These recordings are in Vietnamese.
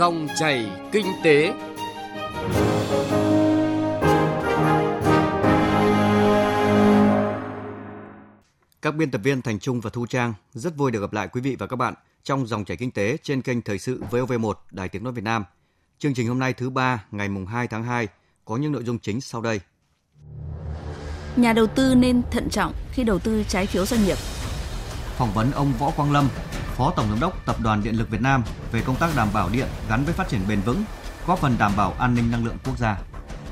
Dòng chảy kinh tế. Các biên tập viên Thành Trung và Thu Trang rất vui được gặp lại quý vị và các bạn trong dòng chảy kinh tế trên kênh Thời sự VOV1 Đài Tiếng nói Việt Nam. Chương trình hôm nay thứ ba ngày mùng 2 tháng 2 có những nội dung chính sau đây. Nhà đầu tư nên thận trọng khi đầu tư trái phiếu doanh nghiệp. Phỏng vấn ông Võ Quang Lâm, Phó Tổng Giám đốc Tập đoàn Điện lực Việt Nam về công tác đảm bảo điện gắn với phát triển bền vững, góp phần đảm bảo an ninh năng lượng quốc gia.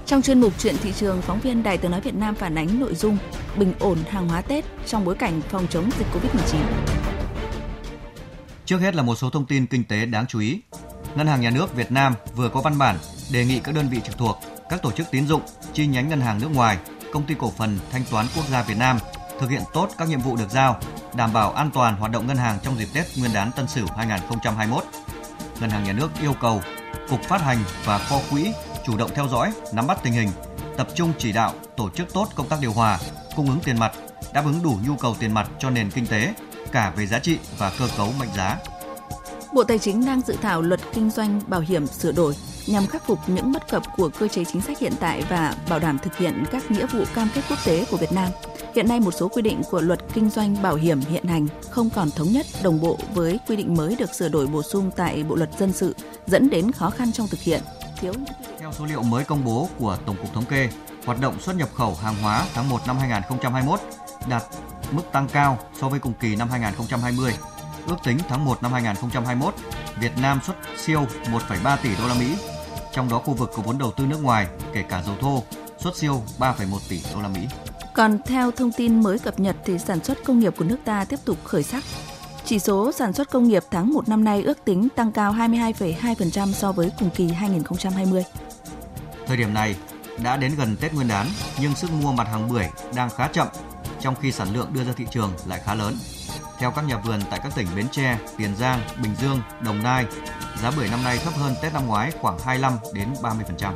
Trong chuyên mục chuyện thị trường, phóng viên Đài Tiếng nói Việt Nam phản ánh nội dung bình ổn hàng hóa Tết trong bối cảnh phòng chống dịch Covid-19. Trước hết là một số thông tin kinh tế đáng chú ý. Ngân hàng Nhà nước Việt Nam vừa có văn bản đề nghị các đơn vị trực thuộc, các tổ chức tín dụng, chi nhánh ngân hàng nước ngoài, công ty cổ phần thanh toán quốc gia Việt Nam thực hiện tốt các nhiệm vụ được giao, đảm bảo an toàn hoạt động ngân hàng trong dịp Tết Nguyên đán Tân Sửu 2021. Ngân hàng Nhà nước yêu cầu Cục Phát hành và Kho quỹ chủ động theo dõi, nắm bắt tình hình, tập trung chỉ đạo tổ chức tốt công tác điều hòa, cung ứng tiền mặt, đáp ứng đủ nhu cầu tiền mặt cho nền kinh tế, cả về giá trị và cơ cấu mệnh giá. Bộ Tài chính đang dự thảo luật kinh doanh bảo hiểm sửa đổi nhằm khắc phục những bất cập của cơ chế chính sách hiện tại và bảo đảm thực hiện các nghĩa vụ cam kết quốc tế của Việt Nam. Hiện nay một số quy định của luật kinh doanh bảo hiểm hiện hành không còn thống nhất đồng bộ với quy định mới được sửa đổi bổ sung tại Bộ luật dân sự, dẫn đến khó khăn trong thực hiện. Thiếu Theo số liệu mới công bố của Tổng cục Thống kê, hoạt động xuất nhập khẩu hàng hóa tháng 1 năm 2021 đạt mức tăng cao so với cùng kỳ năm 2020. Ước tính tháng 1 năm 2021, Việt Nam xuất siêu 1,3 tỷ đô la Mỹ, trong đó khu vực có vốn đầu tư nước ngoài, kể cả dầu thô, xuất siêu 3,1 tỷ đô la Mỹ. Còn theo thông tin mới cập nhật thì sản xuất công nghiệp của nước ta tiếp tục khởi sắc. Chỉ số sản xuất công nghiệp tháng 1 năm nay ước tính tăng cao 22,2% so với cùng kỳ 2020. Thời điểm này đã đến gần Tết Nguyên đán nhưng sức mua mặt hàng bưởi đang khá chậm trong khi sản lượng đưa ra thị trường lại khá lớn. Theo các nhà vườn tại các tỉnh Bến Tre, Tiền Giang, Bình Dương, Đồng Nai, giá bưởi năm nay thấp hơn Tết năm ngoái khoảng 25 đến 30%.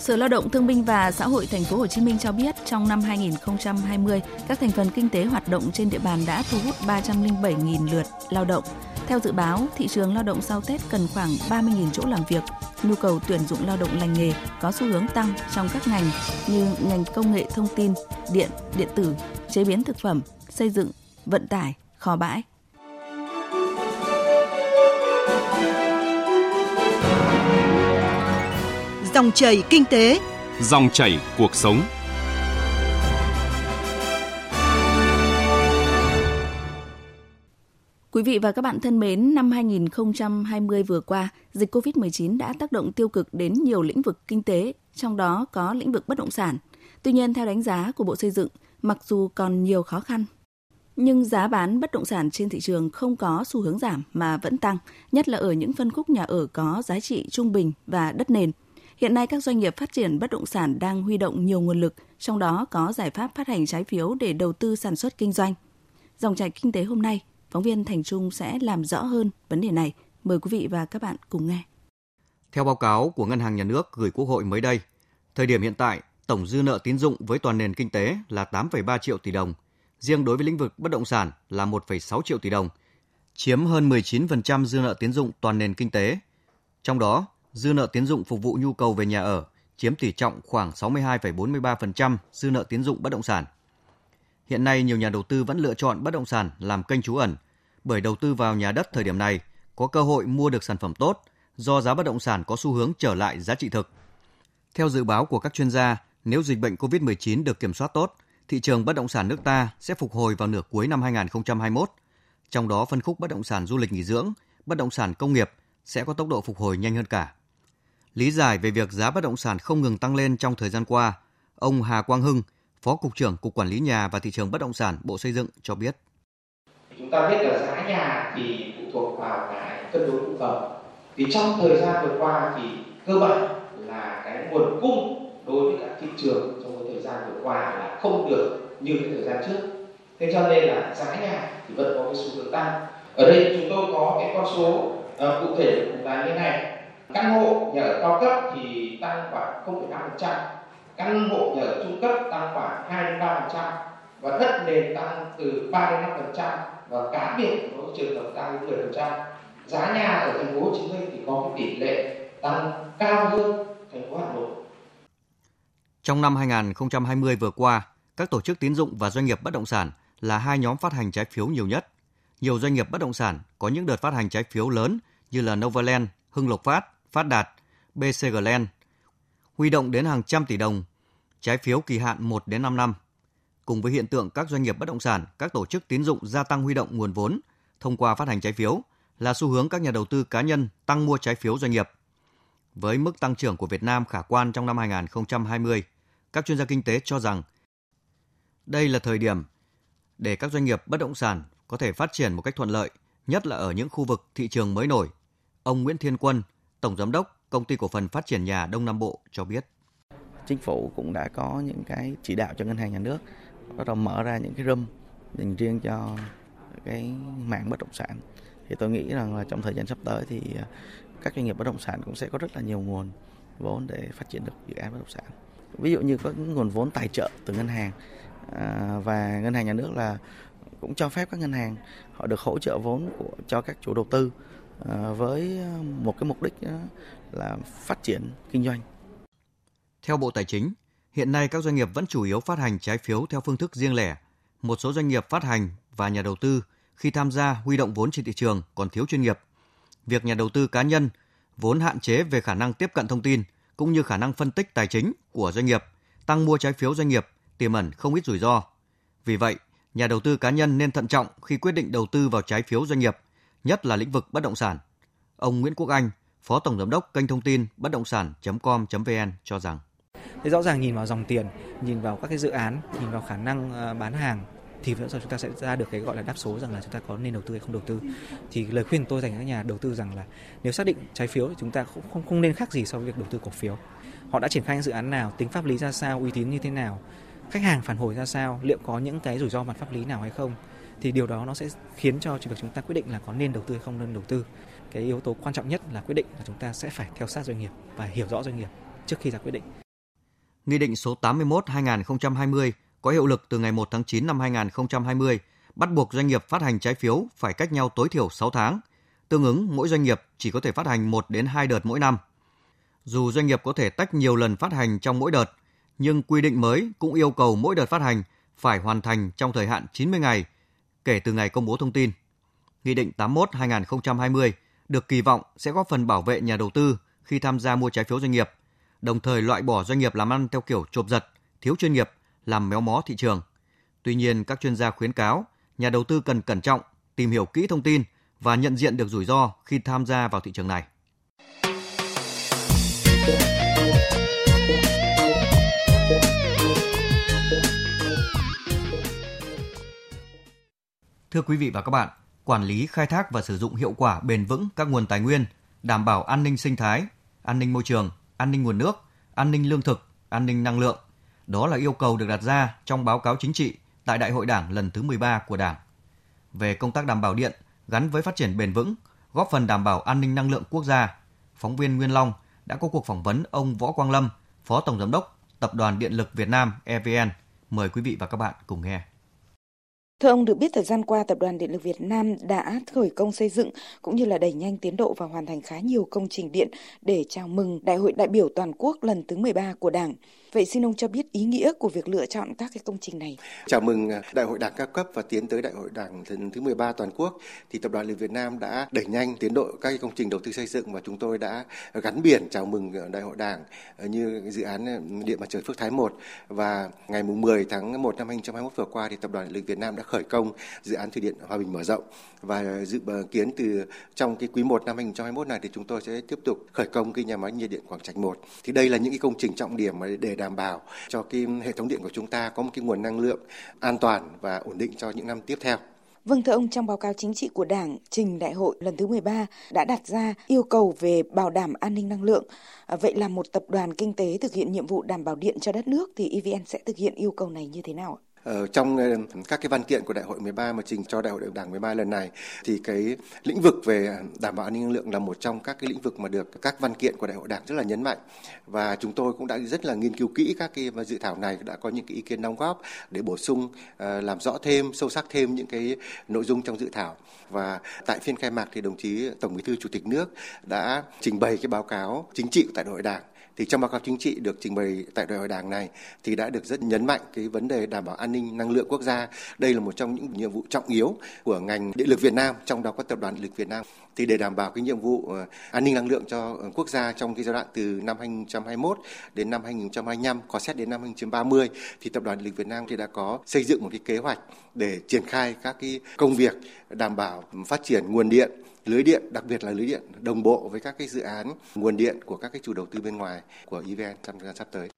Sở Lao động Thương binh và Xã hội Thành phố Hồ Chí Minh cho biết trong năm 2020, các thành phần kinh tế hoạt động trên địa bàn đã thu hút 307.000 lượt lao động. Theo dự báo, thị trường lao động sau Tết cần khoảng 30.000 chỗ làm việc. Nhu cầu tuyển dụng lao động lành nghề có xu hướng tăng trong các ngành như ngành công nghệ thông tin, điện, điện tử, chế biến thực phẩm, xây dựng, vận tải, kho bãi. Dòng chảy kinh tế, dòng chảy cuộc sống. Quý vị và các bạn thân mến, năm 2020 vừa qua, dịch COVID-19 đã tác động tiêu cực đến nhiều lĩnh vực kinh tế, trong đó có lĩnh vực bất động sản. Tuy nhiên, theo đánh giá của Bộ Xây dựng, mặc dù còn nhiều khó khăn, nhưng giá bán bất động sản trên thị trường không có xu hướng giảm mà vẫn tăng, nhất là ở những phân khúc nhà ở có giá trị trung bình và đất nền. Hiện nay các doanh nghiệp phát triển bất động sản đang huy động nhiều nguồn lực, trong đó có giải pháp phát hành trái phiếu để đầu tư sản xuất kinh doanh. Dòng chảy kinh tế hôm nay, phóng viên Thành Trung sẽ làm rõ hơn vấn đề này. Mời quý vị và các bạn cùng nghe. Theo báo cáo của Ngân hàng Nhà nước gửi Quốc hội mới đây, thời điểm hiện tại, tổng dư nợ tín dụng với toàn nền kinh tế là 8,3 triệu tỷ đồng – riêng đối với lĩnh vực bất động sản là 1,6 triệu tỷ đồng, chiếm hơn 19% dư nợ tín dụng toàn nền kinh tế. Trong đó, dư nợ tiến dụng phục vụ nhu cầu về nhà ở chiếm tỷ trọng khoảng 62,43% dư nợ tiến dụng bất động sản. Hiện nay nhiều nhà đầu tư vẫn lựa chọn bất động sản làm kênh trú ẩn, bởi đầu tư vào nhà đất thời điểm này có cơ hội mua được sản phẩm tốt do giá bất động sản có xu hướng trở lại giá trị thực. Theo dự báo của các chuyên gia, nếu dịch bệnh COVID-19 được kiểm soát tốt, thị trường bất động sản nước ta sẽ phục hồi vào nửa cuối năm 2021. Trong đó phân khúc bất động sản du lịch nghỉ dưỡng, bất động sản công nghiệp sẽ có tốc độ phục hồi nhanh hơn cả. Lý giải về việc giá bất động sản không ngừng tăng lên trong thời gian qua, ông Hà Quang Hưng, Phó Cục trưởng Cục Quản lý Nhà và Thị trường Bất động sản Bộ Xây dựng cho biết. Chúng ta biết là giá nhà thì phụ thuộc vào cái cân đối cung cầu. Thì trong thời gian vừa qua thì cơ bản là cái nguồn cung đối với cả thị trường trong cái thời gian vừa qua là không được như cái thời gian trước thế cho nên là giá nhà thì vẫn có cái xu hướng tăng ở đây chúng tôi có cái con số uh, cụ thể là như này căn hộ nhà ở cao cấp thì tăng khoảng 0,5% căn hộ nhà ở trung cấp tăng khoảng 2 đến 3% và đất nền tăng từ 3 đến 5% và cá biệt có trường hợp tăng đến 10% giá nhà ở thành phố Hồ Chí Minh thì có cái tỷ lệ tăng cao hơn thành phố Hà Nội. Trong năm 2020 vừa qua, các tổ chức tín dụng và doanh nghiệp bất động sản là hai nhóm phát hành trái phiếu nhiều nhất. Nhiều doanh nghiệp bất động sản có những đợt phát hành trái phiếu lớn như là Novaland, Hưng Lộc Phát, Phát Đạt, BCG Land, huy động đến hàng trăm tỷ đồng trái phiếu kỳ hạn 1 đến 5 năm. Cùng với hiện tượng các doanh nghiệp bất động sản, các tổ chức tín dụng gia tăng huy động nguồn vốn thông qua phát hành trái phiếu là xu hướng các nhà đầu tư cá nhân tăng mua trái phiếu doanh nghiệp. Với mức tăng trưởng của Việt Nam khả quan trong năm 2020, các chuyên gia kinh tế cho rằng đây là thời điểm để các doanh nghiệp bất động sản có thể phát triển một cách thuận lợi, nhất là ở những khu vực thị trường mới nổi. Ông Nguyễn Thiên Quân, Tổng Giám đốc Công ty Cổ phần Phát triển Nhà Đông Nam Bộ cho biết. Chính phủ cũng đã có những cái chỉ đạo cho ngân hàng nhà nước, bắt đầu mở ra những cái room dành riêng cho cái mạng bất động sản. Thì tôi nghĩ rằng là trong thời gian sắp tới thì à, các doanh nghiệp bất động sản cũng sẽ có rất là nhiều nguồn vốn để phát triển được dự án bất động sản. Ví dụ như có nguồn vốn tài trợ từ ngân hàng à, và ngân hàng nhà nước là cũng cho phép các ngân hàng họ được hỗ trợ vốn của, cho các chủ đầu tư À, với à, một cái mục đích à, là phát triển kinh doanh. Theo Bộ Tài chính, hiện nay các doanh nghiệp vẫn chủ yếu phát hành trái phiếu theo phương thức riêng lẻ. Một số doanh nghiệp phát hành và nhà đầu tư khi tham gia huy động vốn trên thị trường còn thiếu chuyên nghiệp. Việc nhà đầu tư cá nhân vốn hạn chế về khả năng tiếp cận thông tin cũng như khả năng phân tích tài chính của doanh nghiệp, tăng mua trái phiếu doanh nghiệp tiềm ẩn không ít rủi ro. Vì vậy, nhà đầu tư cá nhân nên thận trọng khi quyết định đầu tư vào trái phiếu doanh nghiệp, nhất là lĩnh vực bất động sản. Ông Nguyễn Quốc Anh, Phó Tổng Giám đốc kênh thông tin bất động sản.com.vn cho rằng Thế rõ ràng nhìn vào dòng tiền, nhìn vào các cái dự án, nhìn vào khả năng ờ, bán hàng thì vẫn chúng ta sẽ ra được cái gọi là đáp số rằng là chúng ta có nên đầu tư hay không đầu tư. Thì lời khuyên tôi dành các nhà đầu tư rằng là nếu xác định trái phiếu thì chúng ta cũng không không nên khác gì so với việc đầu tư cổ phiếu. Họ đã triển khai những dự án nào, tính pháp lý ra sao, uy tín như thế nào, khách hàng phản hồi ra sao, liệu có những cái rủi ro mặt pháp lý nào hay không thì điều đó nó sẽ khiến cho việc chúng ta quyết định là có nên đầu tư hay không nên đầu tư cái yếu tố quan trọng nhất là quyết định là chúng ta sẽ phải theo sát doanh nghiệp và hiểu rõ doanh nghiệp trước khi ra quyết định. Nghị định số 81/2020 có hiệu lực từ ngày 1 tháng 9 năm 2020 bắt buộc doanh nghiệp phát hành trái phiếu phải cách nhau tối thiểu 6 tháng, tương ứng mỗi doanh nghiệp chỉ có thể phát hành 1 đến 2 đợt mỗi năm. Dù doanh nghiệp có thể tách nhiều lần phát hành trong mỗi đợt, nhưng quy định mới cũng yêu cầu mỗi đợt phát hành phải hoàn thành trong thời hạn 90 ngày kể từ ngày công bố thông tin. Nghị định 81/2020 được kỳ vọng sẽ góp phần bảo vệ nhà đầu tư khi tham gia mua trái phiếu doanh nghiệp, đồng thời loại bỏ doanh nghiệp làm ăn theo kiểu chộp giật, thiếu chuyên nghiệp, làm méo mó thị trường. Tuy nhiên, các chuyên gia khuyến cáo nhà đầu tư cần cẩn trọng, tìm hiểu kỹ thông tin và nhận diện được rủi ro khi tham gia vào thị trường này. Thưa quý vị và các bạn, quản lý, khai thác và sử dụng hiệu quả bền vững các nguồn tài nguyên, đảm bảo an ninh sinh thái, an ninh môi trường, an ninh nguồn nước, an ninh lương thực, an ninh năng lượng. Đó là yêu cầu được đặt ra trong báo cáo chính trị tại Đại hội Đảng lần thứ 13 của Đảng. Về công tác đảm bảo điện gắn với phát triển bền vững, góp phần đảm bảo an ninh năng lượng quốc gia, phóng viên Nguyên Long đã có cuộc phỏng vấn ông Võ Quang Lâm, Phó Tổng Giám đốc Tập đoàn Điện lực Việt Nam EVN. Mời quý vị và các bạn cùng nghe. Thưa ông, được biết thời gian qua Tập đoàn Điện lực Việt Nam đã khởi công xây dựng cũng như là đẩy nhanh tiến độ và hoàn thành khá nhiều công trình điện để chào mừng Đại hội đại biểu toàn quốc lần thứ 13 của Đảng. Vậy xin ông cho biết ý nghĩa của việc lựa chọn các cái công trình này. Chào mừng à, Đại hội Đảng các cấp và tiến tới Đại hội Đảng lần thứ 13 toàn quốc thì Tập đoàn lực Việt Nam đã đẩy nhanh tiến độ các công trình đầu tư xây dựng và chúng tôi đã gắn biển chào mừng à, Đại hội Đảng à, như dự án điện mặt trời Phước Thái 1 và ngày 10 tháng 1 năm 2021 vừa qua thì Tập đoàn Điện lực Việt Nam đã khởi công dự án thủy điện Hòa Bình mở rộng và dự kiến từ trong cái quý 1 năm 2021 này thì chúng tôi sẽ tiếp tục khởi công cái nhà máy nhiệt điện Quảng Trạch 1. Thì đây là những cái công trình trọng điểm mà để đảm bảo cho cái hệ thống điện của chúng ta có một cái nguồn năng lượng an toàn và ổn định cho những năm tiếp theo. Vâng thưa ông, trong báo cáo chính trị của Đảng trình đại hội lần thứ 13 đã đặt ra yêu cầu về bảo đảm an ninh năng lượng. À, vậy là một tập đoàn kinh tế thực hiện nhiệm vụ đảm bảo điện cho đất nước thì EVN sẽ thực hiện yêu cầu này như thế nào ạ? Ờ, trong ờ, các cái văn kiện của đại hội 13 mà trình cho đại hội đảng 13 lần này, thì cái lĩnh vực về đảm bảo an ninh năng lượng là một trong các cái lĩnh vực mà được các văn kiện của đại hội đảng rất là nhấn mạnh. Và chúng tôi cũng đã rất là nghiên cứu kỹ các cái dự thảo này, đã có những cái ý kiến đóng góp để bổ sung ờ, làm rõ thêm, sâu sắc thêm những cái nội dung trong dự thảo. Và tại phiên khai mạc thì đồng chí tổng bí thư chủ tịch nước đã trình bày cái báo cáo chính trị tại đại hội đảng thì trong báo cáo chính trị được trình bày tại đại hội đảng này thì đã được rất nhấn mạnh cái vấn đề đảm bảo an ninh năng lượng quốc gia. Đây là một trong những nhiệm vụ trọng yếu của ngành điện lực Việt Nam, trong đó có tập đoàn điện lực Việt Nam. Thì để đảm bảo cái nhiệm vụ ờ, an ninh năng lượng cho ờ, quốc gia trong cái giai đoạn từ năm 2021 đến năm 2025, có xét đến năm 2030 thì tập đoàn điện lực Việt Nam thì đã có xây dựng một cái kế hoạch để triển khai các cái công việc đảm bảo phát triển nguồn điện lưới điện, đặc biệt là lưới điện đồng bộ với các cái dự án nguồn điện của các cái chủ đầu tư bên ngoài của EVN trong thời gian sắp tới.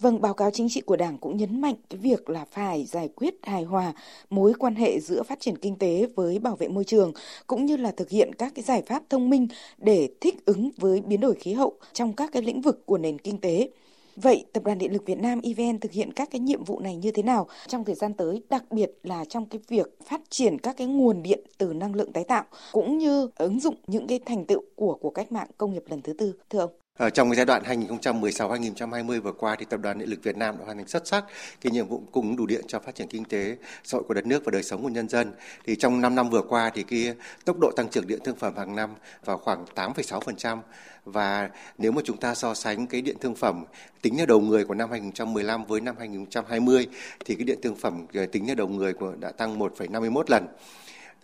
Vâng, báo cáo chính trị của Đảng cũng nhấn mạnh cái việc là phải giải quyết hài hòa mối quan hệ giữa phát triển kinh tế với bảo vệ môi trường cũng như là thực hiện các cái giải pháp thông minh để thích ứng với biến đổi khí hậu trong các cái lĩnh vực của nền kinh tế. Vậy Tập đoàn Điện lực Việt Nam EVN thực hiện các cái nhiệm vụ này như thế nào trong thời gian tới, đặc biệt là trong cái việc phát triển các cái nguồn điện từ năng lượng tái tạo cũng như ứng dụng những cái thành tựu của của cách mạng công nghiệp lần thứ tư thưa ông? Ở trong cái giai đoạn 2016-2020 vừa qua thì Tập đoàn Điện lực Việt Nam đã hoàn thành xuất sắc cái nhiệm vụ cung ứng đủ điện cho phát triển kinh tế xã hội của đất nước và đời sống của nhân dân. Thì trong 5 năm vừa qua thì cái tốc độ tăng trưởng điện thương phẩm hàng năm vào khoảng 8,6% và nếu mà chúng ta so sánh cái điện thương phẩm tính theo đầu người của năm 2015 với năm 2020 thì cái điện thương phẩm ờ, tính theo đầu người của đã tăng 1,51 lần.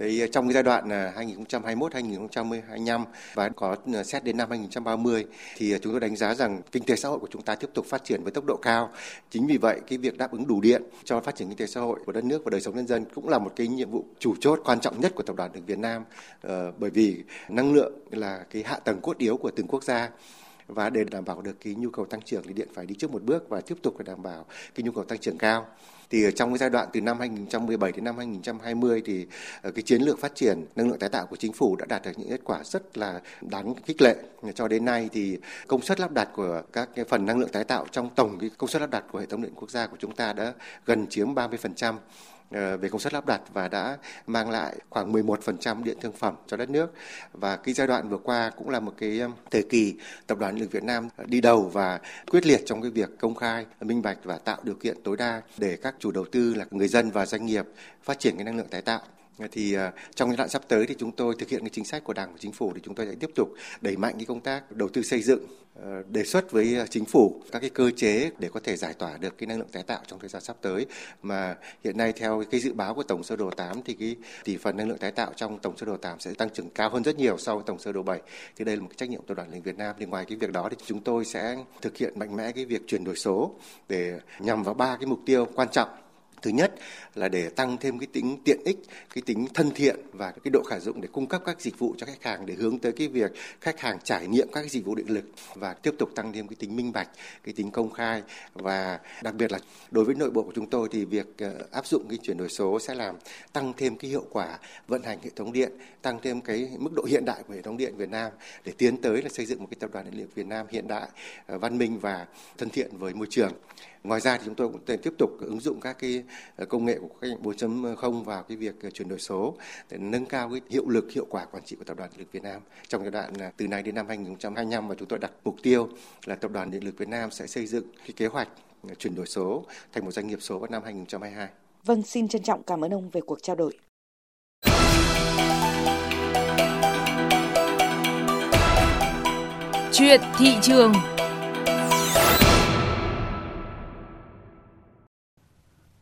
Thì ờ, trong cái giai đoạn ờ, 2021-2025 và có ờ, xét đến năm 2030 thì chúng tôi đánh giá rằng kinh tế xã hội của chúng ta tiếp tục phát triển với tốc độ cao. Chính vì vậy, cái việc đáp ứng đủ điện cho phát triển kinh tế xã hội của đất nước và đời sống nhân dân cũng là một cái nhiệm vụ chủ chốt, quan trọng nhất của tập đoàn điện Việt Nam bởi vì năng lượng là cái hạ tầng cốt yếu của từng quốc gia và để đảm bảo được cái nhu cầu tăng trưởng thì điện phải đi trước một bước và tiếp tục phải đảm bảo cái nhu cầu tăng trưởng cao thì trong cái giai đoạn từ năm 2017 đến năm 2020 thì ờ, cái chiến lược phát triển năng lượng tái tạo của chính phủ đã đạt được những kết quả rất là đáng khích lệ. Cho đến nay thì công suất lắp đặt của các cái phần năng lượng tái tạo trong tổng cái công suất lắp đặt của hệ thống điện quốc gia của chúng ta đã gần chiếm 30%. Ờ, về công suất lắp đặt và đã mang lại khoảng 11% điện thương phẩm cho đất nước. Và cái giai đoạn vừa qua cũng là một cái thời kỳ tập đoàn điện lực Việt Nam ờ, đi đầu và quyết liệt trong cái việc công khai, minh bạch và tạo điều kiện tối đa để các chủ đầu tư là người dân và doanh nghiệp phát triển cái năng lượng tái tạo thì à, trong giai đoạn sắp tới thì chúng tôi thực hiện cái chính sách của Đảng và Chính phủ thì chúng tôi sẽ tiếp tục đẩy mạnh cái công tác đầu tư xây dựng ờ, đề xuất với à, chính phủ các cái cơ chế để có thể giải tỏa được cái năng lượng tái tạo trong thời gian sắp tới. Mà hiện nay theo cái dự báo của tổng sơ đồ 8 thì cái tỷ phần năng lượng tái tạo trong tổng sơ đồ 8 sẽ tăng trưởng cao hơn rất nhiều so với tổng sơ đồ 7 thì đây là một cái trách nhiệm của tập đoàn điện Việt Nam. Thì ngoài cái việc đó thì chúng tôi sẽ thực hiện mạnh mẽ cái việc chuyển đổi số để nhằm vào ba cái mục tiêu quan trọng Thứ nhất là để tăng thêm cái tính tiện ích, cái tính thân thiện và cái độ khả dụng để cung cấp các dịch vụ cho khách hàng để hướng tới cái việc khách hàng trải nghiệm các dịch vụ điện lực và tiếp tục tăng thêm cái tính minh bạch, cái tính công khai và đặc biệt là đối với nội bộ của chúng tôi thì việc ờ, áp dụng cái chuyển đổi số sẽ làm tăng thêm cái hiệu quả vận hành hệ thống điện, tăng thêm cái mức độ hiện đại của hệ thống điện Việt Nam để tiến tới là xây dựng một cái tập đoàn điện lực Việt Nam hiện đại, ờ, văn minh và thân thiện với môi trường. Ngoài ra thì chúng tôi cũng tiếp tục ứng dụng các cái ờ, công nghệ của cách mạng 4.0 vào cái việc ờ, chuyển đổi số để nâng cao cái hiệu lực hiệu quả quản trị của tập đoàn điện lực Việt Nam trong giai đoạn ờ, từ nay đến năm 2025 và chúng tôi đặt mục tiêu là tập đoàn điện lực Việt Nam sẽ xây dựng cái kế hoạch chuyển đổi số thành một doanh nghiệp số vào năm 2022. Vâng, xin trân trọng cảm ơn ông về cuộc trao đổi. Chuyện thị trường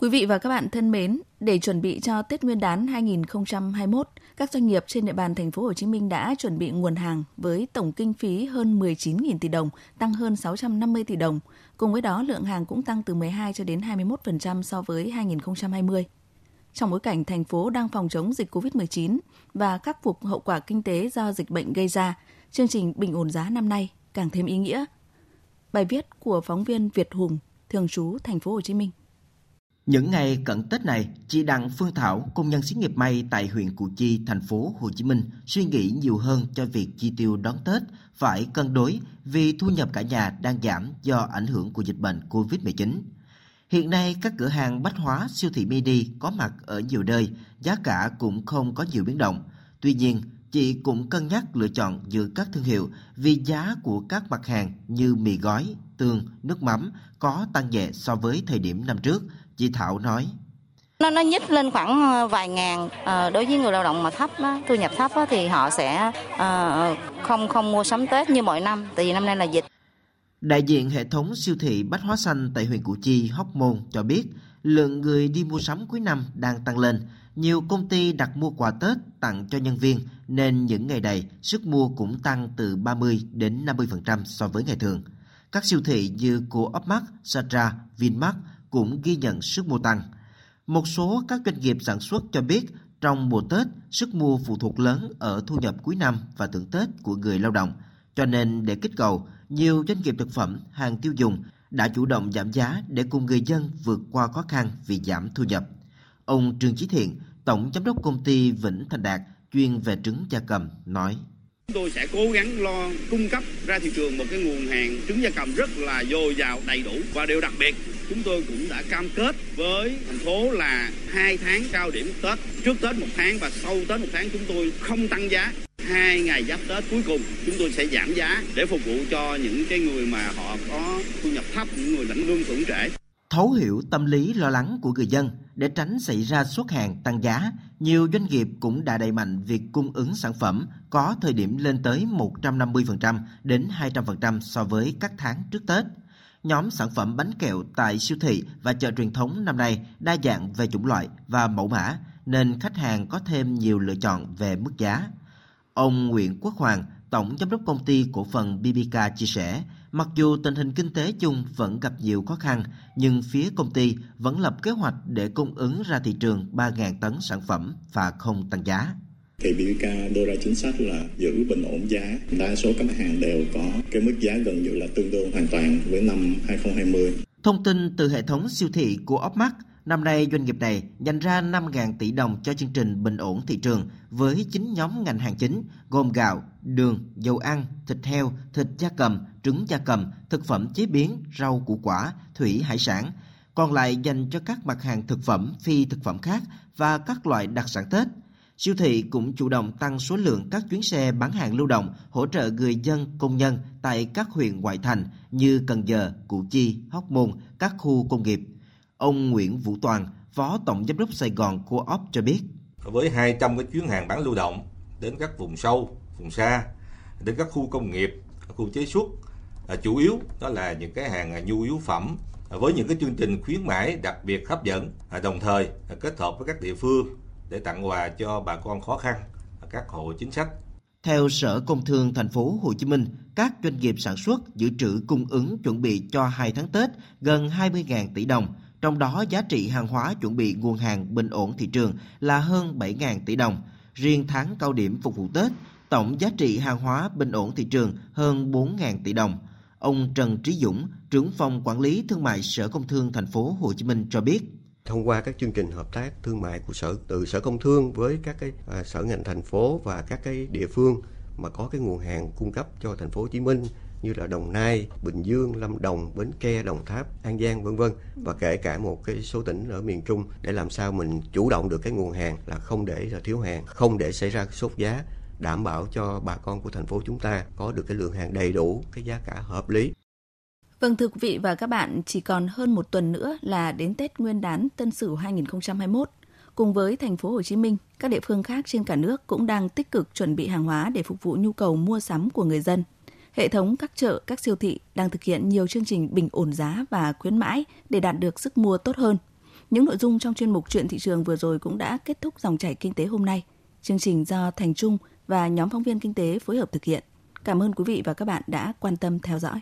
Quý vị và các bạn thân mến, để chuẩn bị cho Tết Nguyên đán 2021, các doanh nghiệp trên địa bàn thành phố Hồ Chí Minh đã chuẩn bị nguồn hàng với tổng kinh phí hơn 19.000 tỷ đồng, tăng hơn 650 tỷ đồng. Cùng với đó, lượng hàng cũng tăng từ 12 cho đến 21% so với 2020. Trong bối cảnh thành phố đang phòng chống dịch COVID-19 và khắc phục hậu quả kinh tế do dịch bệnh gây ra, chương trình bình ổn giá năm nay càng thêm ý nghĩa. Bài viết của phóng viên Việt Hùng, thường trú thành phố Hồ Chí Minh. Những ngày cận Tết này, chị Đặng Phương Thảo, công nhân xí nghiệp may tại huyện Củ Chi, thành phố Hồ Chí Minh, suy nghĩ nhiều hơn cho việc chi tiêu đón Tết, phải cân đối vì thu nhập cả nhà đang giảm do ảnh hưởng của dịch bệnh COVID-19. Hiện nay các cửa hàng bách hóa siêu thị mini có mặt ở nhiều nơi, giá cả cũng không có nhiều biến động. Tuy nhiên, chị cũng cân nhắc lựa chọn giữa các thương hiệu vì giá của các mặt hàng như mì gói, tương, nước mắm có tăng nhẹ so với thời điểm năm trước. Chị Thảo nói. Nó nó nhích lên khoảng ờ, vài ngàn à, đối với người lao động mà thấp đó, thu nhập thấp đó, thì họ sẽ à, không không mua sắm Tết như mọi năm tại vì năm nay là dịch. Đại diện hệ thống siêu thị Bách Hóa Xanh tại huyện Củ Chi, Hóc Môn cho biết lượng người đi mua sắm cuối năm đang tăng lên. Nhiều công ty đặt mua quà Tết tặng cho nhân viên nên những ngày này sức mua cũng tăng từ 30 đến 50% so với ngày thường. Các siêu thị như Co-op Satra, Vinmart cũng ghi nhận sức mua tăng. Một số các doanh nghiệp sản xuất cho biết trong mùa Tết, sức mua phụ thuộc lớn ở thu nhập cuối năm và thưởng Tết của người lao động. Cho nên để kích cầu, nhiều doanh nghiệp thực phẩm, hàng tiêu dùng đã chủ động giảm giá để cùng người dân vượt qua khó khăn vì giảm thu nhập. Ông Trương Chí Thiện, Tổng Giám đốc Công ty Vĩnh Thành Đạt, chuyên về trứng gia cầm, nói. Chúng tôi sẽ cố gắng lo cung cấp ra thị trường một cái nguồn hàng trứng gia cầm rất là dồi dào, đầy đủ và điều đặc biệt chúng tôi cũng đã cam kết với thành phố là hai tháng cao điểm Tết, trước Tết một tháng và sau Tết một tháng chúng tôi không tăng giá. Hai ngày giáp Tết cuối cùng chúng tôi sẽ giảm giá để phục vụ cho những cái người mà họ có thu nhập thấp, những người lãnh lương hưởng trễ. Thấu hiểu tâm lý lo lắng của người dân để tránh xảy ra xuất hàng tăng giá, nhiều doanh nghiệp cũng đã đẩy mạnh việc cung ứng sản phẩm có thời điểm lên tới 150% đến 200% so với các tháng trước Tết. Nhóm sản phẩm bánh kẹo tại siêu thị và chợ truyền thống năm nay đa dạng về chủng loại và mẫu mã, nên khách hàng có thêm nhiều lựa chọn về mức giá. Ông Nguyễn Quốc Hoàng, Tổng Giám đốc Công ty Cổ phần BBK chia sẻ, mặc dù tình hình kinh tế chung vẫn gặp nhiều khó khăn, nhưng phía công ty vẫn lập kế hoạch để cung ứng ra thị trường 3.000 tấn sản phẩm và không tăng giá thì BBK đưa ra chính sách là giữ bình ổn giá. Đa số các mặt hàng đều có cái mức giá gần như là tương đương hoàn toàn với năm 2020. Thông tin từ hệ thống siêu thị của Opmark, năm nay doanh nghiệp này dành ra 5.000 tỷ đồng cho chương trình bình ổn thị trường với 9 nhóm ngành hàng chính gồm gạo, đường, dầu ăn, thịt heo, thịt gia cầm, trứng gia cầm, thực phẩm chế biến, rau củ quả, thủy hải sản. Còn lại dành cho các mặt hàng thực phẩm, phi thực phẩm khác và các loại đặc sản Tết – Siêu thị cũng chủ động tăng số lượng các chuyến xe bán hàng lưu động hỗ trợ người dân, công nhân tại các huyện ngoại thành như Cần Giờ, Củ Chi, Hóc Môn, các khu công nghiệp. Ông Nguyễn Vũ Toàn, Phó Tổng Giám đốc Sài Gòn Co-op cho biết. Với 200 cái chuyến hàng bán lưu động đến các vùng sâu, vùng xa, đến các khu công nghiệp, khu chế xuất, à, chủ yếu đó là những cái hàng à, nhu yếu phẩm à, với những cái chương trình khuyến mãi đặc biệt hấp dẫn, đồng thời kết hợp với các địa phương để tặng quà cho bà con khó khăn, các hộ chính sách. Theo Sở Công Thương thành phố Hồ Chí Minh, các doanh nghiệp sản xuất dự trữ cung ứng chuẩn bị cho 2 tháng Tết gần 20.000 tỷ đồng, trong đó giá trị hàng hóa chuẩn bị nguồn hàng bình ổn thị trường là hơn 7.000 tỷ đồng. Riêng tháng cao điểm phục vụ Tết, tổng giá trị hàng hóa bình ổn thị trường hơn 4.000 tỷ đồng. Ông Trần Trí Dũng, trưởng phòng quản lý thương mại Sở Công Thương thành phố Hồ Chí Minh cho biết thông qua các chương trình hợp tác thương mại của sở từ sở công thương với các cái à, sở ngành thành phố và các cái địa phương mà có cái nguồn hàng cung cấp cho thành phố Hồ Chí Minh như là Đồng Nai, Bình Dương, Lâm Đồng, Bến Tre, Đồng Tháp, An Giang vân vân và kể cả một cái số tỉnh ở miền Trung để làm sao mình chủ động được cái nguồn hàng là không để là thiếu hàng, không để xảy ra sốt giá, đảm bảo cho bà con của thành phố chúng ta có được cái lượng hàng đầy đủ, cái giá cả hợp lý. Vâng thưa quý vị và các bạn, chỉ còn hơn một tuần nữa là đến Tết Nguyên đán Tân Sửu 2021. Cùng với thành phố Hồ Chí Minh, các địa phương khác trên cả nước cũng đang tích cực chuẩn bị hàng hóa để phục vụ nhu cầu mua sắm của người dân. Hệ thống các chợ, các siêu thị đang thực hiện nhiều chương trình bình ổn giá và khuyến mãi để đạt được sức mua tốt hơn. Những nội dung trong chuyên mục chuyện thị trường vừa rồi cũng đã kết thúc dòng chảy kinh tế hôm nay. Chương trình do Thành Trung và nhóm phóng viên kinh tế phối hợp thực hiện. Cảm ơn quý vị và các bạn đã quan tâm theo dõi.